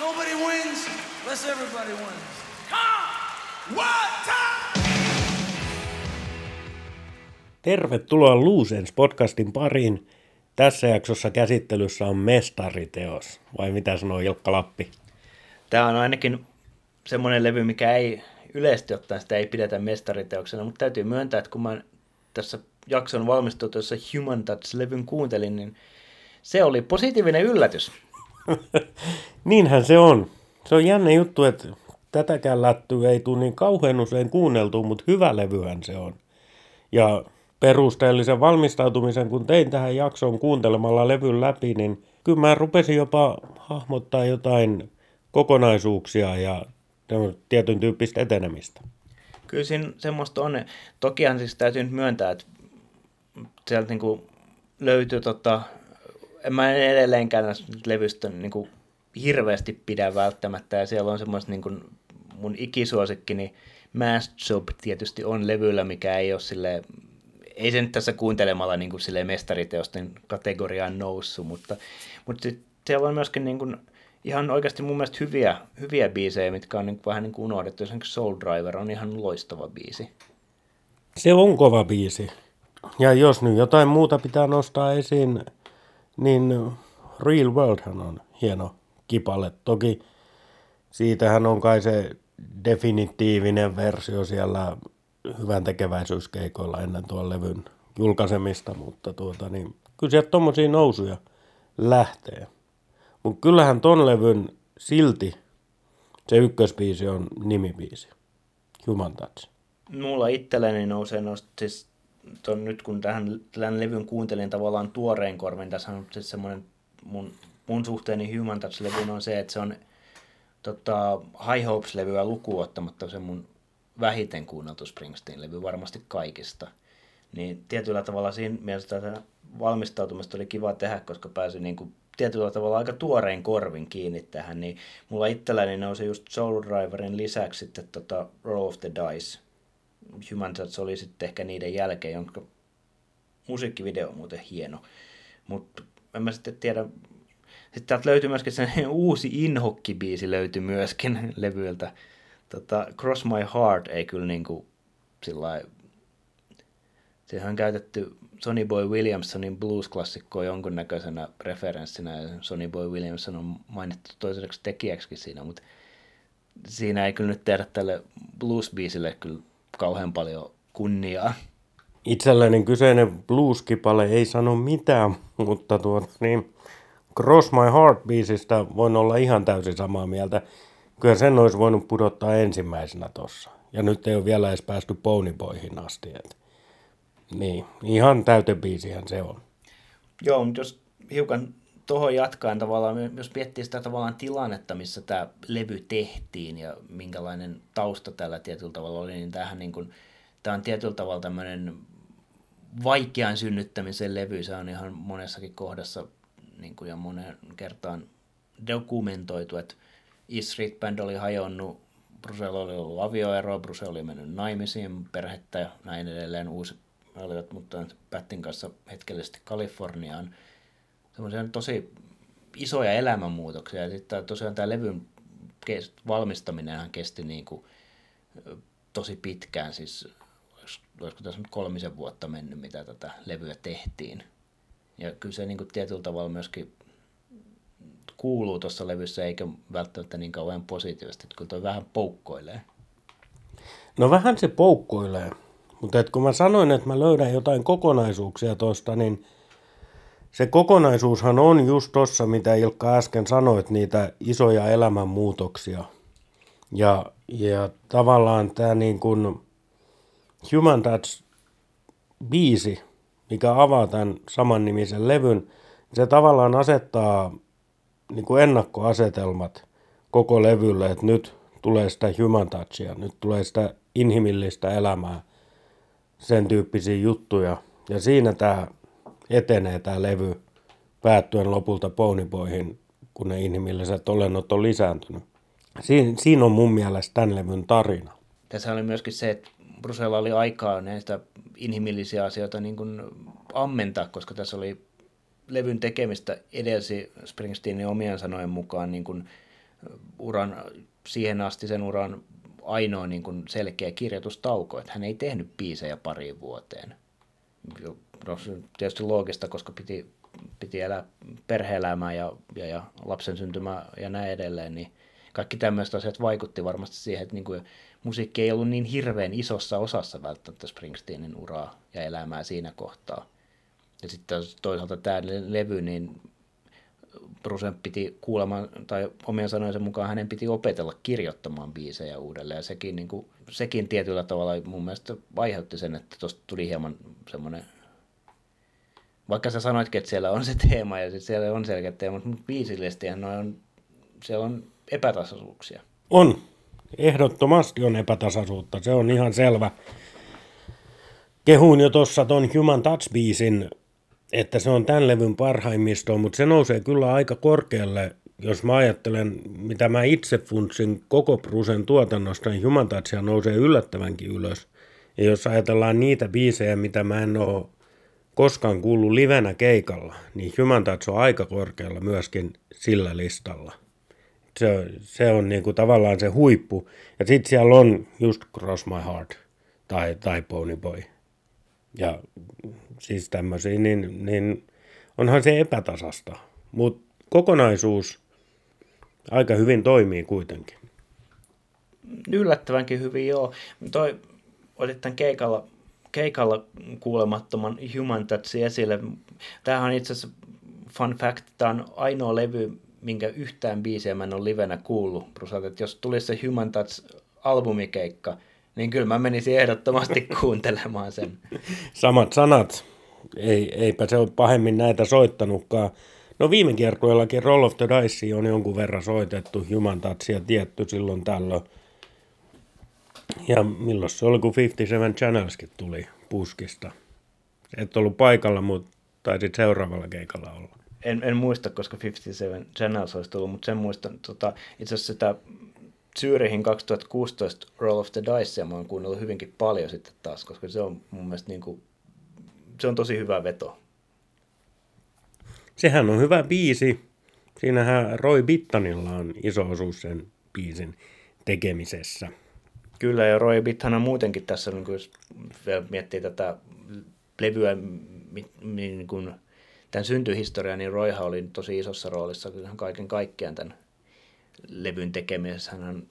Nobody wins unless everybody wins. Come! One time! Tervetuloa Luusens podcastin pariin. Tässä jaksossa käsittelyssä on mestariteos, vai mitä sanoo Ilkka Lappi? Tämä on ainakin semmoinen levy, mikä ei yleisesti ottaen sitä ei pidetä mestariteoksena, mutta täytyy myöntää, että kun mä tässä jakson valmistuessa Human Touch-levyn kuuntelin, niin se oli positiivinen yllätys. Niinhän se on. Se on jännä juttu, että tätäkään lättyä ei tule niin kauhean usein kuunneltu, mutta hyvä levyhän se on. Ja perusteellisen valmistautumisen, kun tein tähän jaksoon kuuntelemalla levyn läpi, niin kyllä mä rupesin jopa hahmottaa jotain kokonaisuuksia ja tietyn tyyppistä etenemistä. Kyllä siinä semmoista on. Tokihan siis täytyy nyt myöntää, että sieltä niinku löytyy tota, en mä edelleenkään näistä levystä niinku hirveästi pidä välttämättä, ja siellä on semmoista niinku mun ikisuosikki, niin Masked Job tietysti on levyllä, mikä ei ole sille ei se nyt tässä kuuntelemalla niin kuin mestariteosten kategoriaan noussut, mutta, mutta siellä on myöskin niin kuin, ihan oikeasti mun mielestä hyviä, hyviä biisejä, mitkä on niin kuin, vähän niin kuin unohdettu. Esimerkiksi Soul Driver on ihan loistava biisi. Se on kova biisi. Ja jos nyt jotain muuta pitää nostaa esiin, niin Real Worldhan on hieno kipale. Toki siitähän on kai se definitiivinen versio siellä hyvän tekeväisyyskeikoilla ennen tuon levyn julkaisemista, mutta tuota, niin, kyllä sieltä tommosia nousuja lähtee. Mutta kyllähän ton levyn silti se ykkösbiisi on nimibiisi. Human Touch. Mulla itselleni nousee noista, siis ton, nyt kun tähän, tämän levyn kuuntelin tavallaan tuoreen korvin, tässä on siis semmoinen mun, mun suhteeni Human Touch-levyyn on se, että se on tota, High Hopes-levyä lukuottamatta se mun vähiten kuunneltu Springsteen-levy varmasti kaikista. Niin tietyllä tavalla siinä mielessä tätä valmistautumista oli kiva tehdä, koska pääsi niin kuin tietyllä tavalla aika tuorein korvin kiinni tähän, niin mulla itselläni nousi just Soul Driverin lisäksi sitten tota Roll of the Dice. Human Touch oli sitten ehkä niiden jälkeen, jonka musiikkivideo on muuten hieno. Mutta en mä sitten tiedä, sitten täältä löytyi myöskin se uusi Inhokki-biisi löytyi myöskin levyiltä tota, Cross My Heart ei kyllä niin kuin sillä Sehän on käytetty Sonny Boy Williamsonin blues-klassikkoa jonkunnäköisenä referenssinä, ja Sonny Boy Williamson on mainittu toiseksi tekijäksi siinä, mutta siinä ei kyllä nyt tehdä tälle blues-biisille kyllä kauhean paljon kunniaa. Itselläni kyseinen blueskipale ei sano mitään, mutta tuot, niin Cross My Heart-biisistä voin olla ihan täysin samaa mieltä. Kyllä sen olisi voinut pudottaa ensimmäisenä tossa. Ja nyt ei ole vielä edes päästy Ponyboyhin asti. Et. Niin, ihan täytebiisihän se on. Joo, mutta jos hiukan tuohon jatkaen tavallaan, jos miettii sitä tavallaan tilannetta, missä tämä levy tehtiin ja minkälainen tausta tällä tietyllä tavalla oli, niin tämähän niin kuin, tämä on tietyllä tavalla tämmöinen vaikean synnyttämisen levy. Se on ihan monessakin kohdassa niin kuin ja monen kertaan dokumentoitu, että E Street Band oli hajonnut, Brusel oli ollut avioero, Brusel oli mennyt naimisiin, perhettä ja näin edelleen. Uusi olivat muuttanut Pättin kanssa hetkellisesti Kaliforniaan. Semmoisia tosi isoja elämänmuutoksia. Ja sitten tosiaan tämä levyn valmistaminen kesti niin kuin tosi pitkään, siis olisiko tässä nyt kolmisen vuotta mennyt, mitä tätä levyä tehtiin. Ja kyllä se niin kuin tietyllä tavalla myöskin kuuluu tuossa levyssä, eikä välttämättä niin kauhean positiivisesti, että kyllä toi vähän poukkoilee. No vähän se poukkoilee, mutta kun mä sanoin, että mä löydän jotain kokonaisuuksia tuosta, niin se kokonaisuushan on just tossa, mitä Ilkka äsken sanoit, niitä isoja elämänmuutoksia. Ja, ja tavallaan tämä niin kuin Human Touch biisi, mikä avaa tämän saman nimisen levyn, se tavallaan asettaa niin kuin ennakkoasetelmat koko levylle, että nyt tulee sitä human touchia, nyt tulee sitä inhimillistä elämää, sen tyyppisiä juttuja. Ja siinä tämä etenee tämä levy päättyen lopulta Ponyboyhin, kun ne inhimilliset olennot on lisääntynyt. Siin, siinä on mun mielestä tämän levyn tarina. Tässä oli myöskin se, että Brusella oli aikaa näistä inhimillisiä asioita niin kuin ammentaa, koska tässä oli levyn tekemistä edelsi Springsteenin omien sanojen mukaan niin kuin uran, siihen asti sen uran ainoa niin kuin selkeä kirjoitustauko, että hän ei tehnyt biisejä pariin vuoteen. No, tietysti loogista, koska piti, piti elää perhe-elämää ja, ja, ja lapsen syntymää ja näin edelleen, niin kaikki tämmöiset asiat vaikutti varmasti siihen, että niin kuin musiikki ei ollut niin hirveän isossa osassa välttämättä Springsteenin uraa ja elämää siinä kohtaa. Ja sitten toisaalta tämä levy, niin Brusen piti kuulemaan, tai omien sanojensa mukaan hänen piti opetella kirjoittamaan biisejä uudelleen. Ja sekin, niin kuin, sekin tietyllä tavalla mun mielestä aiheutti sen, että tuosta tuli hieman semmoinen vaikka sä sanoitkin, että siellä on se teema ja siellä on selkeä teema, mutta biisillisesti on, siellä on epätasaisuuksia. On. Ehdottomasti on epätasaisuutta, se on ihan selvä. Kehuin jo tuossa ton Human Touch-biisin että se on tämän levyn parhaimmisto, mutta se nousee kyllä aika korkealle, jos mä ajattelen, mitä mä itse funtsin koko Brusen tuotannosta, niin Human Touchia nousee yllättävänkin ylös. Ja jos ajatellaan niitä biisejä, mitä mä en ole koskaan kuullut livenä keikalla, niin Human Touch on aika korkealla myöskin sillä listalla. Se, se on niinku tavallaan se huippu. Ja sitten siellä on just Cross My Heart tai, tai Pony Boy. Ja siis tämmöisiä, niin, niin onhan se epätasasta. Mutta kokonaisuus aika hyvin toimii kuitenkin. Yllättävänkin hyvin, joo. Toi otit tämän keikalla, keikalla kuulemattoman Human Touch esille. Tämähän on itse asiassa fun fact, tämä on ainoa levy, minkä yhtään biisiä mä en ole livenä kuullut. Brusalta, että jos tulisi se Human Touch albumikeikka, niin kyllä mä menisin ehdottomasti kuuntelemaan sen. Samat sanat. Ei, eipä se ole pahemmin näitä soittanutkaan. No viime kiertueellakin Roll of the Dice on jonkun verran soitettu, Human Touchia tietty silloin tällöin. Ja milloin se oli, kun 57 Channelskin tuli puskista. Et ollut paikalla, mutta taisit seuraavalla keikalla olla. En, en muista, koska 57 Channels olisi tullut, mutta sen muistan. Tota, itse asiassa sitä Zyrihin 2016 Roll of the Dice ja mä oon kuunnellut hyvinkin paljon sitten taas, koska se on mun mielestä niin kuin, se on tosi hyvä veto. Sehän on hyvä biisi. Siinähän Roy Bittanilla on iso osuus sen biisin tekemisessä. Kyllä, ja Roy Bittan on muutenkin tässä, niin jos miettii tätä levyä, niin kuin tämän syntyhistoriaa, niin Royhan oli tosi isossa roolissa kaiken kaikkiaan tämän levyn tekemisessä. Hän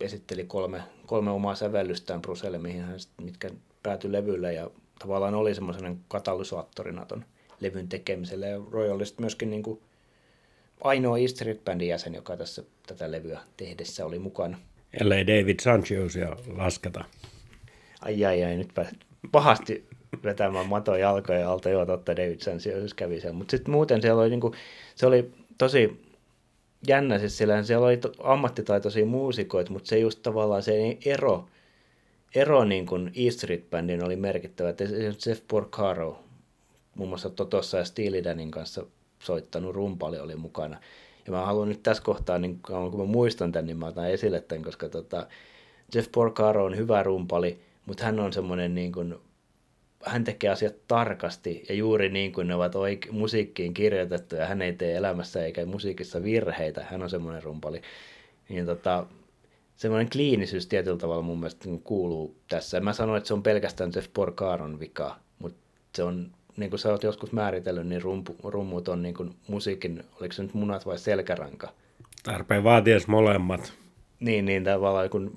esitteli kolme, kolme omaa sävellystään Bruselle, mihin hän, mitkä päätyi levylle ja tavallaan oli semmoisen katalysaattorina ton levyn tekemiselle. Ja Roy oli myöskin niin kuin ainoa East Street Bandin jäsen, joka tässä tätä levyä tehdessä oli mukana. Ellei David Sanchosia lasketa. Ai ai ai, nyt pahasti vetämään mato jalkoja alta. Joo, totta, David Sanchez kävi siellä. Mutta sitten muuten siellä oli, niin kuin, se oli tosi jännä, siis siellä, siellä oli ammattitaitoisia muusikoita, mutta se just tavallaan se ero, ero niin kuin E Street Bandin oli merkittävä. Että Jeff Porcaro, muun muassa Totossa ja Steely Danin kanssa soittanut rumpali oli mukana. Ja mä haluan nyt tässä kohtaa, niin kun mä muistan tämän, niin mä otan esille tämän, koska tota, Jeff Porcaro on hyvä rumpali, mutta hän on semmoinen niin kuin hän tekee asiat tarkasti ja juuri niin kuin ne ovat oike- musiikkiin kirjoitettu ja hän ei tee elämässä eikä musiikissa virheitä. Hän on semmoinen rumpali. Niin tota, semmoinen kliinisyys tietyllä tavalla mun mielestä kuuluu tässä. Mä sanoin, että se on pelkästään Jeff Porcaron vika, mutta se on, niin kuin sä oot joskus määritellyt, niin rumpu, rummut on niin kuin musiikin, oliko se nyt munat vai selkäranka? Tarpeen vaaties molemmat. Niin, niin tavallaan kun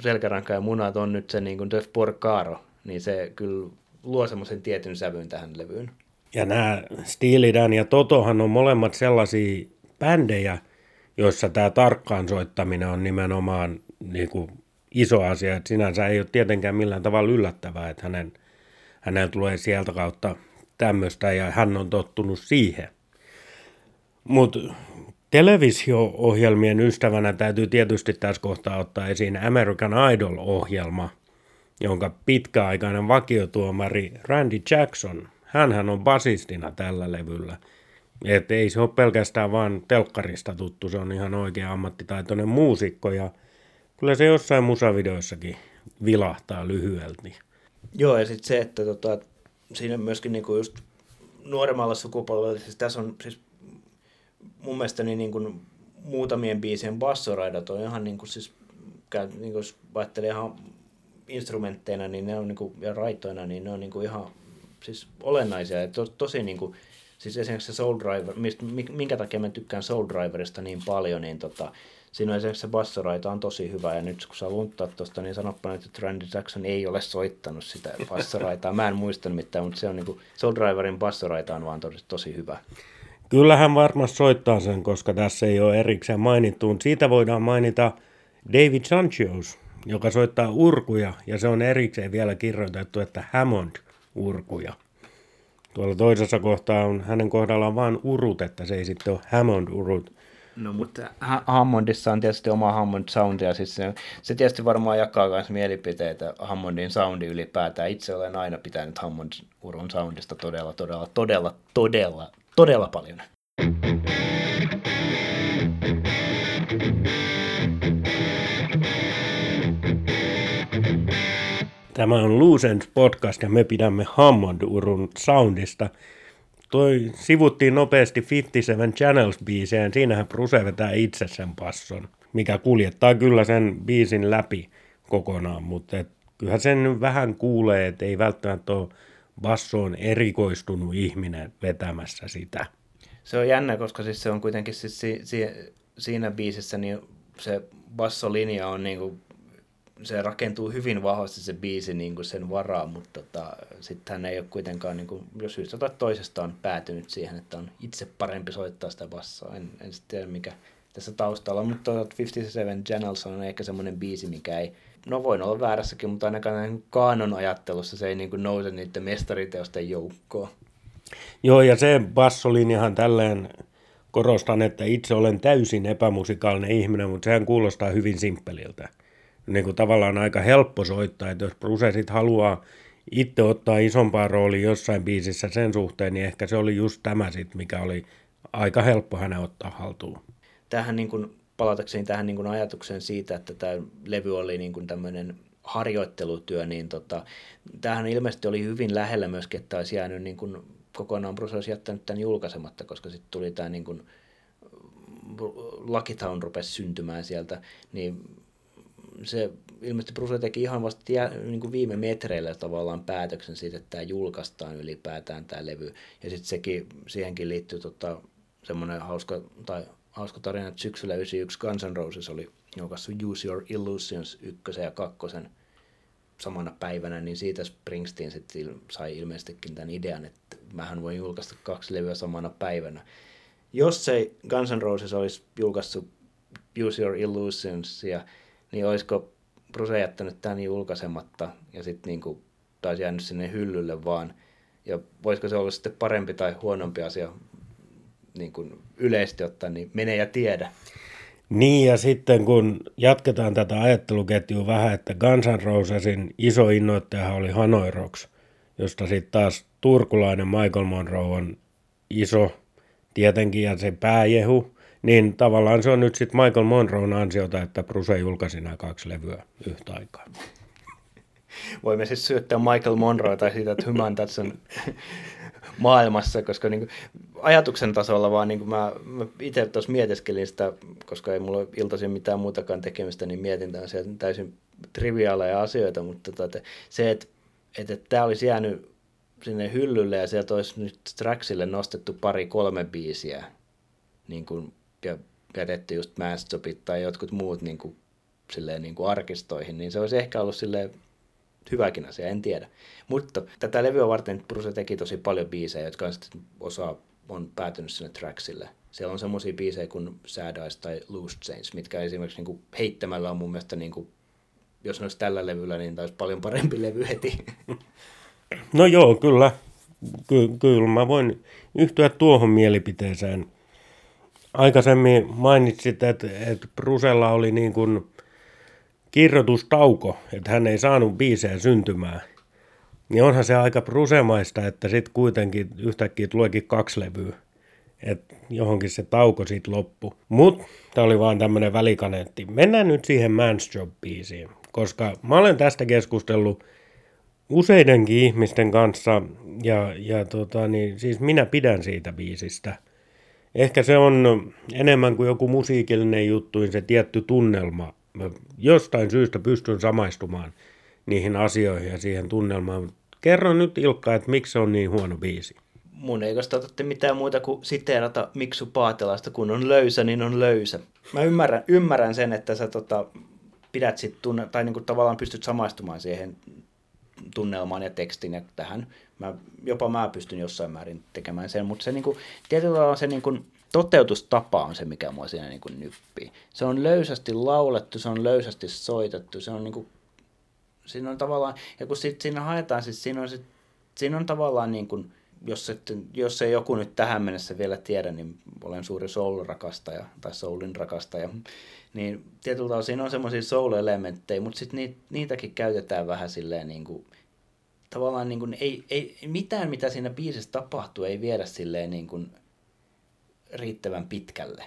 selkäranka ja munat on nyt se niin kuin Jeff Porcaro, niin se kyllä luo semmoisen tietyn sävyn tähän levyyn. Ja nämä Steely Dan ja Totohan on molemmat sellaisia bändejä, joissa tämä tarkkaan soittaminen on nimenomaan niin kuin iso asia. Että sinänsä ei ole tietenkään millään tavalla yllättävää, että hänen, hänellä tulee sieltä kautta tämmöistä ja hän on tottunut siihen. Mutta televisio-ohjelmien ystävänä täytyy tietysti tässä kohtaa ottaa esiin American Idol-ohjelma – jonka pitkäaikainen vakiotuomari Randy Jackson, hän on basistina tällä levyllä. Et ei se ole pelkästään vaan telkkarista tuttu, se on ihan oikea ammattitaitoinen muusikko ja kyllä se jossain musavideoissakin vilahtaa lyhyelti. Joo, ja sitten se, että tota, siinä myöskin niinku just nuoremmalla sukupolvella, siis tässä on siis mun mielestä niin, niin kuin muutamien biisien bassoraidat on ihan niin kuin siis, niin kuin ajattelee ihan instrumentteina niin ne on niin kuin, ja raitoina, niin ne on niin kuin ihan siis olennaisia. Ja to, tosi niin kuin, siis esimerkiksi se Soul Driver, mistä, minkä takia mä tykkään Soul Driverista niin paljon, niin tota, siinä on esimerkiksi se bassoraita on tosi hyvä, ja nyt kun sä lunttaa tuosta, niin sanoppa että Randy Jackson ei ole soittanut sitä bassoraitaa. Mä en muista mitään, mutta se on niinku, Soul Driverin bassoraita on vaan tosi, tosi hyvä. Kyllähän varmasti soittaa sen, koska tässä ei ole erikseen mainittu. Siitä voidaan mainita David Sanchez, joka soittaa urkuja, ja se on erikseen vielä kirjoitettu, että Hammond-urkuja. Tuolla toisessa kohtaa on hänen kohdallaan vain urut, että se ei sitten ole Hammond-urut. No mutta Hammondissa on tietysti oma Hammond soundi ja siis se, se tietysti varmaan jakaa myös mielipiteitä Hammondin soundi ylipäätään. Itse olen aina pitänyt Hammond urun soundista todella, todella, todella, todella, todella paljon. Tämä on Lucent podcast ja me pidämme Hammond-urun soundista. Toi sivuttiin nopeasti 57 Channels-biiseen, siinähän Bruce vetää itse sen passon, mikä kuljettaa kyllä sen biisin läpi kokonaan, mutta et, kyllähän sen vähän kuulee, että ei välttämättä ole bassoon erikoistunut ihminen vetämässä sitä. Se on jännä, koska siis se on kuitenkin siis si, si, siinä biisissä niin se bassolinja on niin kuin se rakentuu hyvin vahvasti se biisi niin kuin sen varaan, mutta tota, sitten hän ei ole kuitenkaan, niin kuin, jos syystä tai toisesta on päätynyt siihen, että on itse parempi soittaa sitä bassoa. En, en sitten tiedä, mikä tässä taustalla on, mutta 57 Channels on ehkä semmoinen biisi, mikä ei, no voin olla väärässäkin, mutta ainakaan kaanon ajattelussa se ei niin kuin nouse niiden mestariteosten joukkoon. Joo, ja se bassolinjahan tälleen korostan, että itse olen täysin epämusikaalinen ihminen, mutta sehän kuulostaa hyvin simppeliltä niin kuin tavallaan aika helppo soittaa, että jos Bruce sit haluaa itse ottaa isompaa roolia jossain biisissä sen suhteen, niin ehkä se oli just tämä sit, mikä oli aika helppo hänen ottaa haltuun. Tähän niin kuin, palatakseni tähän niin kuin ajatukseen siitä, että tämä levy oli niin kuin tämmöinen harjoittelutyö, niin tota, tämähän ilmeisesti oli hyvin lähellä myöskin, että olisi jäänyt niin kuin, kokonaan Bruce olisi jättänyt tämän julkaisematta, koska sitten tuli tämä niin kuin, Lucky Town rupesi syntymään sieltä, niin se ilmeisesti Bruce teki ihan vasta jä, niin kuin viime metreillä tavallaan päätöksen siitä, että tämä julkaistaan ylipäätään tämä levy. Ja sitten sekin, siihenkin liittyy tota, semmoinen hauska, tai hauska tarina, että syksyllä 91 Guns N' Roses oli julkaissut Use Your Illusions ykkösen ja kakkosen samana päivänä, niin siitä Springsteen sitten sai ilmeisestikin tämän idean, että mähän voin julkaista kaksi levyä samana päivänä. Jos ei Guns N' Roses olisi julkaissut Use Your Illusions ja niin olisiko Bruce jättänyt tämän julkaisematta ja sitten niin taisi jäänyt sinne hyllylle vaan. Ja voisiko se olla sitten parempi tai huonompi asia niin kuin yleisesti ottaen, niin mene ja tiedä. Niin ja sitten kun jatketaan tätä ajatteluketjua vähän, että Guns N' Rosesin iso innoittaja oli Hanoi Rocks, josta sitten taas turkulainen Michael Monroe on iso tietenkin ja se pääjehu. Niin tavallaan se on nyt sitten Michael Monroen ansiota, että Bruce julkaisi nämä kaksi levyä yhtä aikaa. Voimme siis syöttää Michael Monroe tai siitä, että Human Touch on maailmassa, koska niin kuin, ajatuksen tasolla vaan niin kuin mä, mä itse tuossa mietiskelin sitä, koska ei mulla iltaisin mitään muutakaan tekemistä, niin mietin tämmöisiä täysin triviaaleja asioita, mutta tota, se, että, että, että tämä olisi jäänyt sinne hyllylle ja sieltä olisi nyt Straxille nostettu pari kolme biisiä, niin kuin jätetty just Mastopit tai jotkut muut niin kuin, silleen, niin kuin arkistoihin, niin se olisi ehkä ollut silleen hyväkin asia, en tiedä. Mutta tätä levyä varten Bruce teki tosi paljon biisejä, jotka on sitten osa on päätynyt sinne tracksille. Siellä on semmoisia biisejä kuin Sad Eyes tai Loose Chains, mitkä esimerkiksi niin kuin heittämällä on mun mielestä, niin kuin, jos ne olisi tällä levyllä, niin taisi paljon parempi levy heti. No joo, kyllä. Ky- kyllä mä voin yhtyä tuohon mielipiteeseen aikaisemmin mainitsit, että, että Brusella oli niin kuin kirjoitustauko, että hän ei saanut biisejä syntymään. Niin onhan se aika brusemaista, että sitten kuitenkin yhtäkkiä tuleekin kaksi levyä. Että johonkin se tauko sitten loppu. Mutta tämä oli vaan tämmöinen välikaneetti. Mennään nyt siihen Man's Job-biisiin, koska mä olen tästä keskustellut useidenkin ihmisten kanssa ja, ja tota, niin, siis minä pidän siitä biisistä – Ehkä se on enemmän kuin joku musiikillinen juttu, niin se tietty tunnelma. Mä jostain syystä pystyn samaistumaan niihin asioihin ja siihen tunnelmaan. Kerro nyt Ilkka, että miksi se on niin huono biisi. Mun ei kosta mitään muuta kuin siteerata Miksu Paatelasta, kun on löysä, niin on löysä. Mä ymmärrän, ymmärrän sen, että sä tota, pidät sit tunne, tai niinku tavallaan pystyt samaistumaan siihen tunnelmaan ja tekstin ja tähän. Mä, jopa mä pystyn jossain määrin tekemään sen, mutta se niinku, tietyllä tavalla se niinku, toteutustapa on se, mikä mua siinä niinku nyppii. Se on löysästi laulettu, se on löysästi soitettu, se on niinku, siinä on tavallaan, ja kun sit siinä haetaan, siis siinä on, sit, siinä on tavallaan niin kuin, jos, et, jos ei joku nyt tähän mennessä vielä tiedä, niin olen suuri soul-rakastaja tai soulin rakastaja, niin tietyllä tavalla siinä on semmoisia soul-elementtejä, mutta sitten niitäkin käytetään vähän silleen niin kuin, tavallaan niin kuin, ei, ei, mitään, mitä siinä biisissä tapahtuu, ei viedä silleen niin kuin riittävän pitkälle.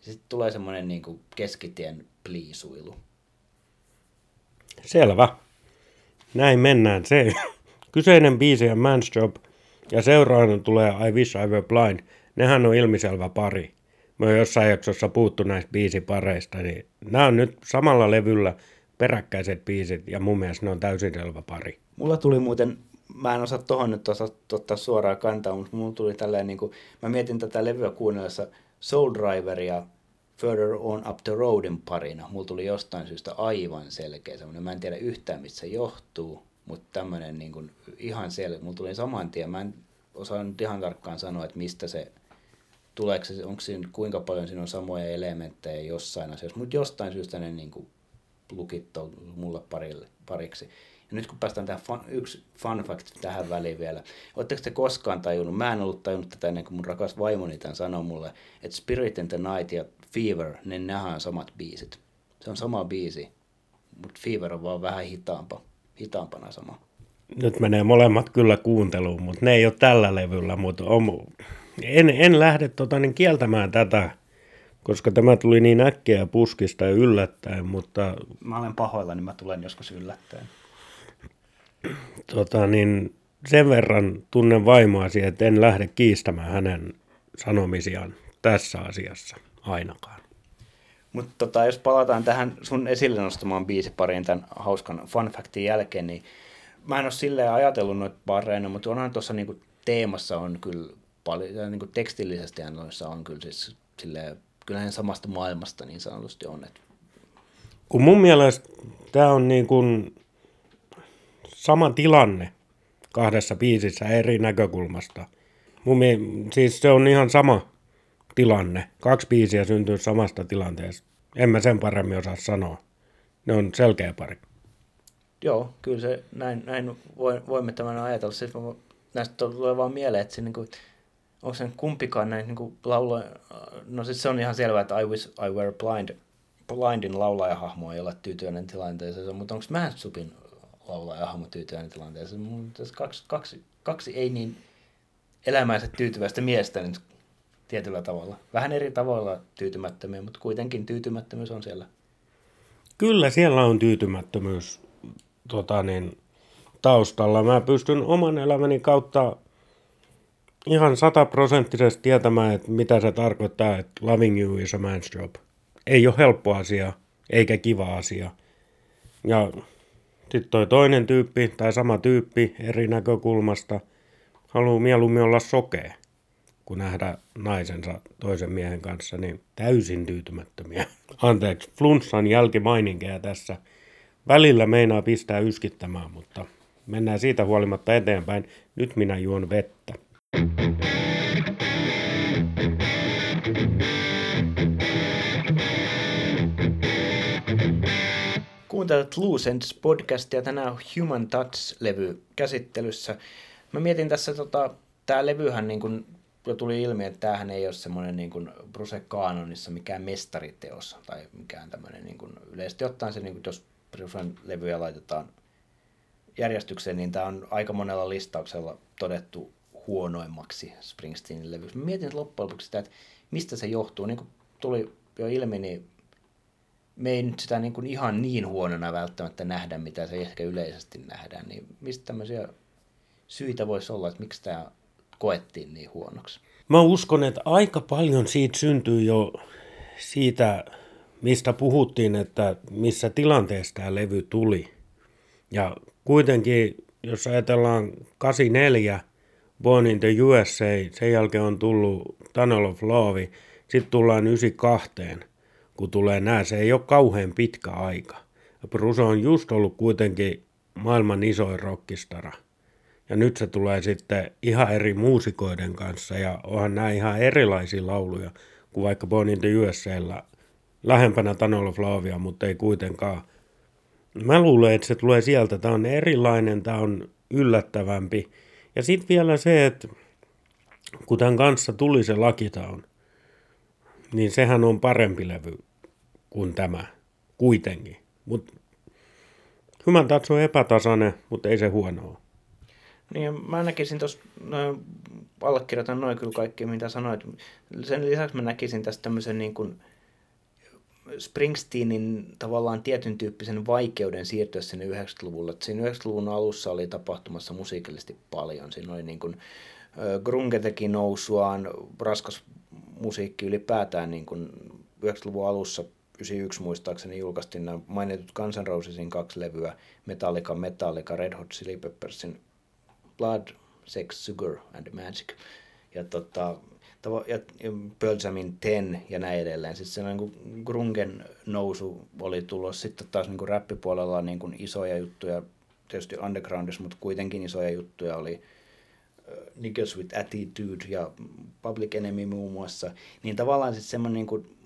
Sitten tulee semmoinen niin kuin keskitien pliisuilu. Selvä. Näin mennään. Se kyseinen biisi on Man's Job ja seuraavana tulee I Wish I Were Blind. Nehän on ilmiselvä pari. Mä oon jossain jaksossa puuttu näistä biisipareista, niin nämä on nyt samalla levyllä peräkkäiset biisit ja mun mielestä ne on täysin selvä pari. Mulla tuli muuten, mä en osaa tohon nyt osaa ottaa suoraan kantaa, mutta mulla tuli tällainen, niin kuin, mä mietin tätä levyä kuunnellessa Soul Driver ja Further On Up the Roadin parina. Mulla tuli jostain syystä aivan selkeä semmoinen, mä en tiedä yhtään mistä se johtuu, mutta tämmöinen niin kuin ihan selkeä. Mulla tuli saman tien, mä en osaa nyt ihan tarkkaan sanoa, että mistä se tuleeko se, onko siinä, kuinka paljon siinä on samoja elementtejä jossain asiassa, mutta jostain syystä ne niin kuin lukittautuu mulle parille, pariksi. Ja nyt kun päästään tähän fun, yksi fun fact tähän väliin vielä. Oletteko te koskaan tajunnut, mä en ollut tajunnut tätä ennen kuin mun rakas vaimoni tämän sanoi mulle, että Spirit in the Night ja Fever, niin nämä on samat biisit. Se on sama biisi, mutta Fever on vaan vähän hitaampa, hitaampana sama. Nyt menee molemmat kyllä kuunteluun, mutta ne ei ole tällä levyllä, mutta on, en, en lähde tota, niin kieltämään tätä, koska tämä tuli niin äkkiä puskista ja yllättäen, mutta... Mä olen pahoilla, niin mä tulen joskus yllättäen. Tota, niin sen verran tunnen vaimoasi, että en lähde kiistämään hänen sanomisiaan tässä asiassa ainakaan. Mutta tota, jos palataan tähän sun esille nostamaan biisipariin tämän hauskan fun factin jälkeen, niin mä en ole silleen ajatellut noita pareina, mutta onhan tuossa niinku teemassa on kyllä paljon, niinku tekstillisesti noissa on kyllä siis silleen, kyllähän samasta maailmasta niin sanotusti on. Että... Kun mun mielestä tämä on niin kuin sama tilanne kahdessa biisissä eri näkökulmasta. Mun mie- siis se on ihan sama tilanne. Kaksi biisiä syntyy samasta tilanteesta. En mä sen paremmin osaa sanoa. Ne on selkeä pari. Joo, kyllä se näin, näin voimme tämän ajatella. Siis näistä tulee vaan mieleen, että se, niin kuin, onko se kumpikaan näin niin laulo... No siis se on ihan selvää, että I wish I were blind. Blindin laulajahahmo ei ole tyytyväinen tilanteeseen, mutta onko Mansupin laulajahahmo tyytyväinen tilanteeseen? Mun kaksi, kaksi, kaksi ei niin elämäänsä tyytyväistä miestä nyt tietyllä tavalla. Vähän eri tavalla tyytymättömiä, mutta kuitenkin tyytymättömyys on siellä. Kyllä siellä on tyytymättömyys tota niin, taustalla. Mä pystyn oman elämäni kautta ihan sataprosenttisesti tietämään, että mitä se tarkoittaa, että loving you is a man's job. Ei ole helppo asia, eikä kiva asia. Ja sitten toi toinen tyyppi, tai sama tyyppi eri näkökulmasta, haluaa mieluummin olla sokea kun nähdä naisensa toisen miehen kanssa, niin täysin tyytymättömiä. Anteeksi, flunssan jälkimaininkeja tässä. Välillä meinaa pistää yskittämään, mutta mennään siitä huolimatta eteenpäin. Nyt minä juon vettä. Kuuntelet Loose Ends podcastia. Tänään on Human Touch-levy käsittelyssä. Mä mietin tässä, tota, tämä levyhän niin kuin jo tuli ilmi, että tämähän ei ole semmoinen niin kuin Bruce Kanonissa mikään mestariteos tai mikään tämmöinen niin kuin, yleisesti ottaen se, niin kuin, jos Brucen levyjä laitetaan järjestykseen, niin tämä on aika monella listauksella todettu huonoimmaksi Springsteenin levyksi. Mä mietin loppujen lopuksi sitä, että mistä se johtuu. Niin kuin tuli jo ilmi, niin me ei nyt sitä niin kuin ihan niin huonona välttämättä nähdä, mitä se ehkä yleisesti nähdään. Niin mistä tämmöisiä syitä voisi olla, että miksi tämä koettiin niin huonoksi? Mä uskon, että aika paljon siitä syntyy jo siitä, mistä puhuttiin, että missä tilanteessa tämä levy tuli. Ja kuitenkin, jos ajatellaan 84, Born in the USA, sen jälkeen on tullut Tunnel of Love, sitten tullaan 92, kun tulee nämä, se ei ole kauhean pitkä aika. Ja Bruce on just ollut kuitenkin maailman isoin rockistara. Ja nyt se tulee sitten ihan eri muusikoiden kanssa ja onhan nämä ihan erilaisia lauluja kuin vaikka Born in the lähempänä Tunnel of Lovea, mutta ei kuitenkaan. Mä luulen, että se tulee sieltä. Tämä on erilainen, tämä on yllättävämpi. Ja sitten vielä se, että kun tämän kanssa tuli se Lakitown, niin sehän on parempi levy kuin tämä kuitenkin. Mutta Hyvän tatsu on epätasainen, mutta ei se huono ole. Niin, mä näkisin tuossa, no, allekirjoitan noin kyllä kaikki, mitä sanoit. Sen lisäksi mä näkisin tästä tämmöisen niin kuin Springsteenin tavallaan tietyn tyyppisen vaikeuden siirtyä sinne 90-luvulle. Siinä 90-luvun alussa oli tapahtumassa musiikillisesti paljon. Siinä oli niin kuin, grunge teki nousuaan, raskas musiikki ylipäätään niin kuin 90-luvun alussa 91 muistaakseni julkaistiin nämä mainitut Guns N' Rosesin kaksi levyä, Metallica, Metallica, Red Hot Chili Peppersin Blood, Sex, Sugar and Magic. Ja, tota, ja, Pearl Jamin Ten ja näin edelleen. Sitten se niin grungen nousu oli tullut sitten taas niin kuin räppipuolella niin kuin isoja juttuja, tietysti undergroundissa, mutta kuitenkin isoja juttuja oli Niggas with Attitude ja Public Enemy muun muassa. Niin tavallaan sitten semmoinen niin kuin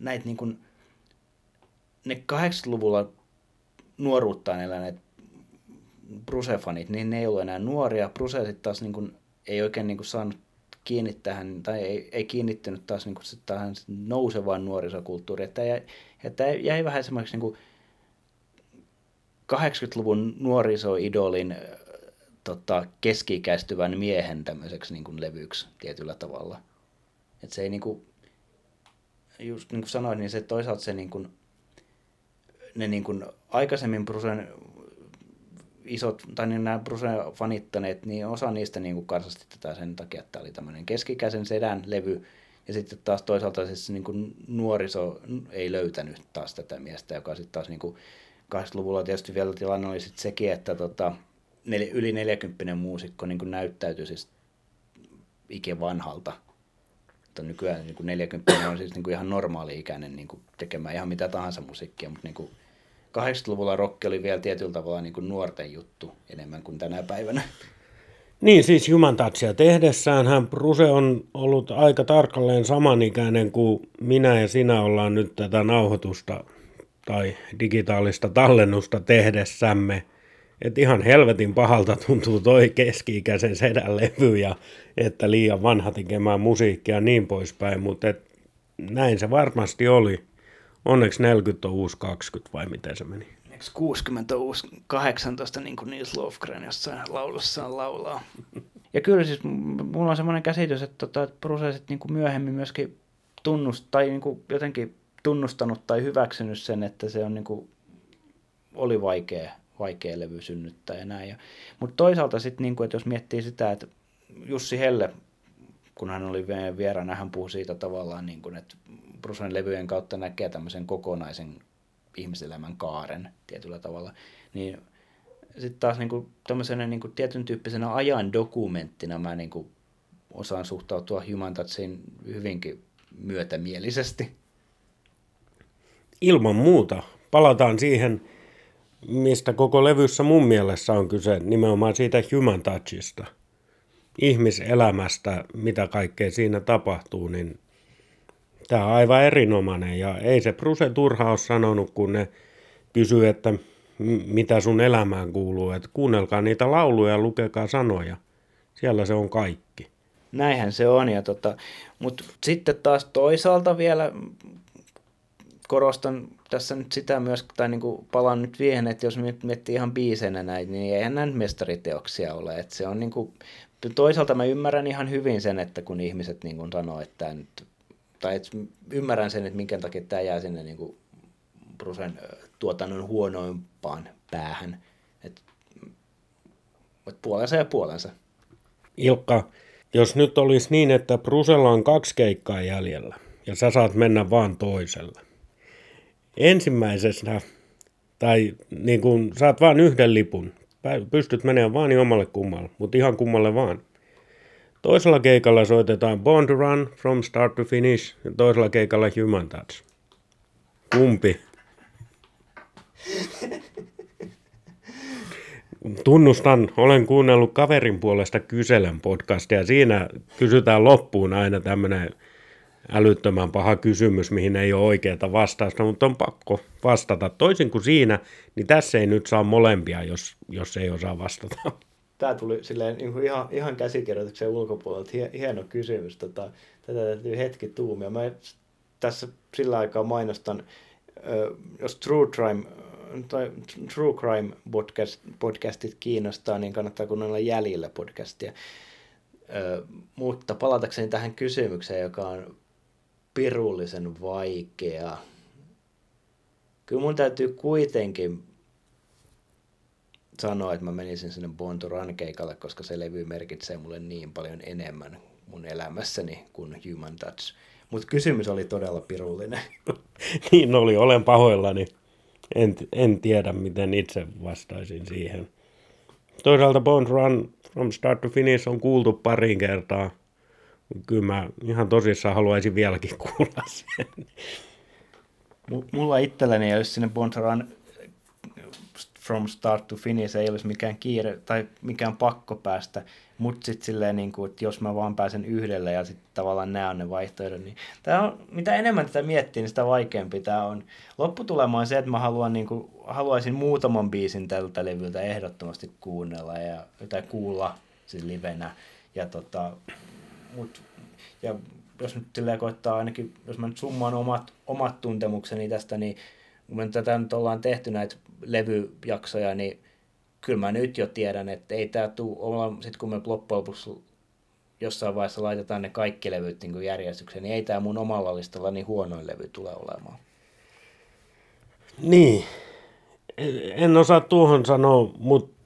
näitä niin kuin, ne 80-luvulla nuoruuttaan eläneet Bruse-fanit, niin ne ei ollut enää nuoria. Bruse sitten taas niin kuin, ei oikein niin kuin saanut kiinni tähän, tai ei, ei kiinnittynyt taas niin kuin, tähän nousevaan nuorisokulttuuriin. Että jäi, että jäi vähän semmoiseksi niin 80-luvun nuorisoidolin tota, keski-ikäistyvän miehen tämmöiseksi niin kuin levyksi tietyllä tavalla. Että se ei niin kuin, just niin kuin sanoin, niin se toisaalta se niin kuin, ne niin kuin aikaisemmin Brusen isot, tai niin nämä Brusen fanittaneet, niin osa niistä niin kuin karsasti tätä sen takia, että tämä oli tämmöinen keskikäisen sedän levy, ja sitten taas toisaalta siis niin kuin nuoriso ei löytänyt taas tätä miestä, joka sitten taas niin kuin 80-luvulla tietysti vielä tilanne oli sitten sekin, että tota, yli 40 muusikko niin kuin näyttäytyi siis ikivanhalta mutta nykyään niin kuin 40 on siis niin kuin ihan normaali-ikäinen niin kuin tekemään ihan mitä tahansa musiikkia, mutta niin kuin 80-luvulla rock oli vielä tietyllä tavalla niin kuin nuorten juttu enemmän kuin tänä päivänä. Niin, siis Human Touchia tehdessään hän Bruse on ollut aika tarkalleen samanikäinen kuin minä ja sinä ollaan nyt tätä nauhoitusta tai digitaalista tallennusta tehdessämme – että ihan helvetin pahalta tuntuu toi keski-ikäisen sedän levy ja että liian vanha tekemään musiikkia ja niin poispäin, mutta et, näin se varmasti oli. Onneksi 40 on uusi 20 vai miten se meni? Eikö 60 uusi 18 niin kuin Nils Lofgren jossain laulussaan laulaa? Ja kyllä siis mulla on semmoinen käsitys, että, tota, että prosessit niin kuin myöhemmin myöskin tunnust, tai niin kuin jotenkin tunnustanut tai hyväksynyt sen, että se on niin kuin, oli vaikea vaikea levy synnyttää ja näin. Mutta toisaalta sitten, niin että jos miettii sitä, että Jussi Helle, kun hän oli vieraana, hän puhui siitä tavallaan, niin kuin, että Brusen levyjen kautta näkee tämmöisen kokonaisen ihmiselämän kaaren tietyllä tavalla, niin sitten taas niin kuin, tämmöisenä niin kuin, tietyn tyyppisenä ajan dokumenttina mä niin kuin, osaan suhtautua Human Touchiin hyvinkin myötämielisesti. Ilman muuta. Palataan siihen mistä koko levyssä mun mielessä on kyse, nimenomaan siitä human touchista, ihmiselämästä, mitä kaikkea siinä tapahtuu, niin tämä on aivan erinomainen. Ja ei se Bruse turha ole sanonut, kun ne kysyy, että mitä sun elämään kuuluu, että kuunnelkaa niitä lauluja ja lukekaa sanoja. Siellä se on kaikki. Näinhän se on, tota, mutta sitten taas toisaalta vielä korostan tässä nyt sitä myös, tai niin kuin palaan nyt siihen, että jos miettii ihan biisenä näitä, niin eihän näin mestariteoksia ole. Että se on niin kuin, toisaalta mä ymmärrän ihan hyvin sen, että kun ihmiset niin kuin sanoo, että tämä nyt, tai että ymmärrän sen, että minkä takia tämä jää sinne niin kuin Brusen tuotannon huonoimpaan päähän. Että, että puolensa ja puolensa. Ilkka, Jos nyt olisi niin, että Brusella on kaksi keikkaa jäljellä ja sä saat mennä vaan toisella. Ensimmäisenä, tai niin kuin saat vaan yhden lipun, pystyt menemään vaan omalle kummalle, mutta ihan kummalle vaan. Toisella keikalla soitetaan Born to Run from start to finish ja toisella keikalla Human Touch. Kumpi? Tunnustan, olen kuunnellut kaverin puolesta kyselen podcastia. Siinä kysytään loppuun aina tämmöinen älyttömän paha kysymys, mihin ei ole oikeaa vastausta, mutta on pakko vastata. Toisin kuin siinä, niin tässä ei nyt saa molempia, jos, jos ei osaa vastata. Tämä tuli silleen niin ihan, ihan käsikirjoituksen ulkopuolelta. Hieno kysymys. Tota, tätä täytyy hetki tuumia. Mä tässä sillä aikaa mainostan, jos True Crime tai True Crime podcast, podcastit kiinnostaa, niin kannattaa kuunnella Jäljillä podcastia. Ö, mutta palatakseni tähän kysymykseen, joka on pirullisen vaikea. Kyllä mun täytyy kuitenkin sanoa, että mä menisin sinne Run keikalle, koska se levy merkitsee mulle niin paljon enemmän mun elämässäni kuin Human Touch. Mutta kysymys oli todella pirullinen. niin oli, olen pahoillani. En, en tiedä, miten itse vastaisin siihen. Toisaalta Bond Run from start to finish on kuultu parin kertaa. Kyllä mä ihan tosissaan haluaisin vieläkin kuulla sen. Mulla itselläni ei olisi sinne Bond Run from start to finish ei olisi mikään kiire tai mikään pakko päästä, mutta sitten silleen, niin kuin, että jos mä vaan pääsen yhdelle ja sitten tavallaan näen ne vaihtoehdot, niin tää on, mitä enemmän tätä miettii, niin sitä vaikeampi tämä on. Lopputulema on se, että mä haluan, niin kuin, haluaisin muutaman biisin tältä levyltä ehdottomasti kuunnella ja, tai kuulla siis livenä. Ja, tota, mut, ja jos nyt silleen koittaa ainakin, jos mä nyt summaan omat, omat tuntemukseni tästä, niin kun me tätä nyt ollaan tehty näitä levyjaksoja, niin kyllä mä nyt jo tiedän, että ei tämä tule olla, sitten kun me loppujen lopuksi jossain vaiheessa laitetaan ne kaikki levyt niin järjestykseen, niin ei tämä mun omalla listalla niin huonoin levy tule olemaan. Niin, en osaa tuohon sanoa, mutta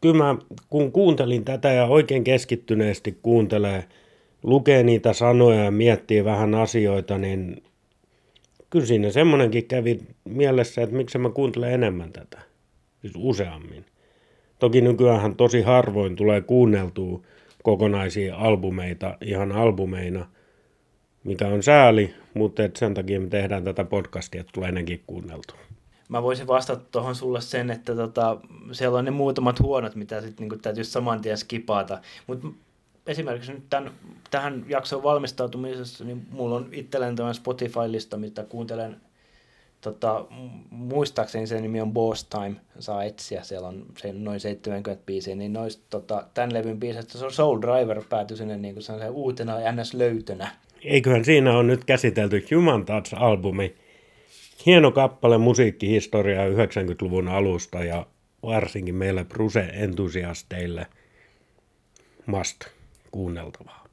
kyllä mä, kun kuuntelin tätä ja oikein keskittyneesti kuuntelee, lukee niitä sanoja ja miettii vähän asioita, niin kyllä siinä semmoinenkin kävi mielessä, että miksi mä kuuntelen enemmän tätä, siis useammin. Toki nykyään tosi harvoin tulee kuunneltua kokonaisia albumeita ihan albumeina, mikä on sääli, mutta et sen takia me tehdään tätä podcastia, että tulee ennenkin kuunneltu. Mä voisin vastata tuohon sulle sen, että tota, siellä on ne muutamat huonot, mitä sitten niin täytyisi saman tien skipata. Mutta esimerkiksi nyt tämän, tähän jakson valmistautumisessa, niin mulla on itselleen tämä Spotify-lista, mitä kuuntelen, tota, muistaakseni se nimi on Boss Time, saa etsiä, siellä on se noin 70 biisiä, niin noista tota, tämän levyn biisistä se on Soul Driver päätyi sinne niin kuin se uutena ja ns. löytönä. Eiköhän siinä on nyt käsitelty Human Touch-albumi. Hieno kappale musiikkihistoriaa 90-luvun alusta ja varsinkin meille Bruse-entusiasteille must kuunneltavaa.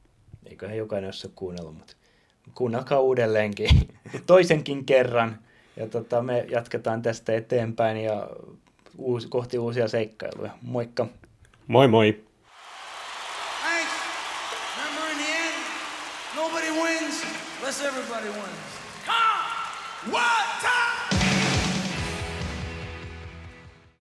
Eiköhän jokainen ole kuunnellut, mutta kuunnelkaa uudelleenkin toisenkin kerran. Ja tota, me jatketaan tästä eteenpäin ja uusi, kohti uusia seikkailuja. Moikka! Moi moi!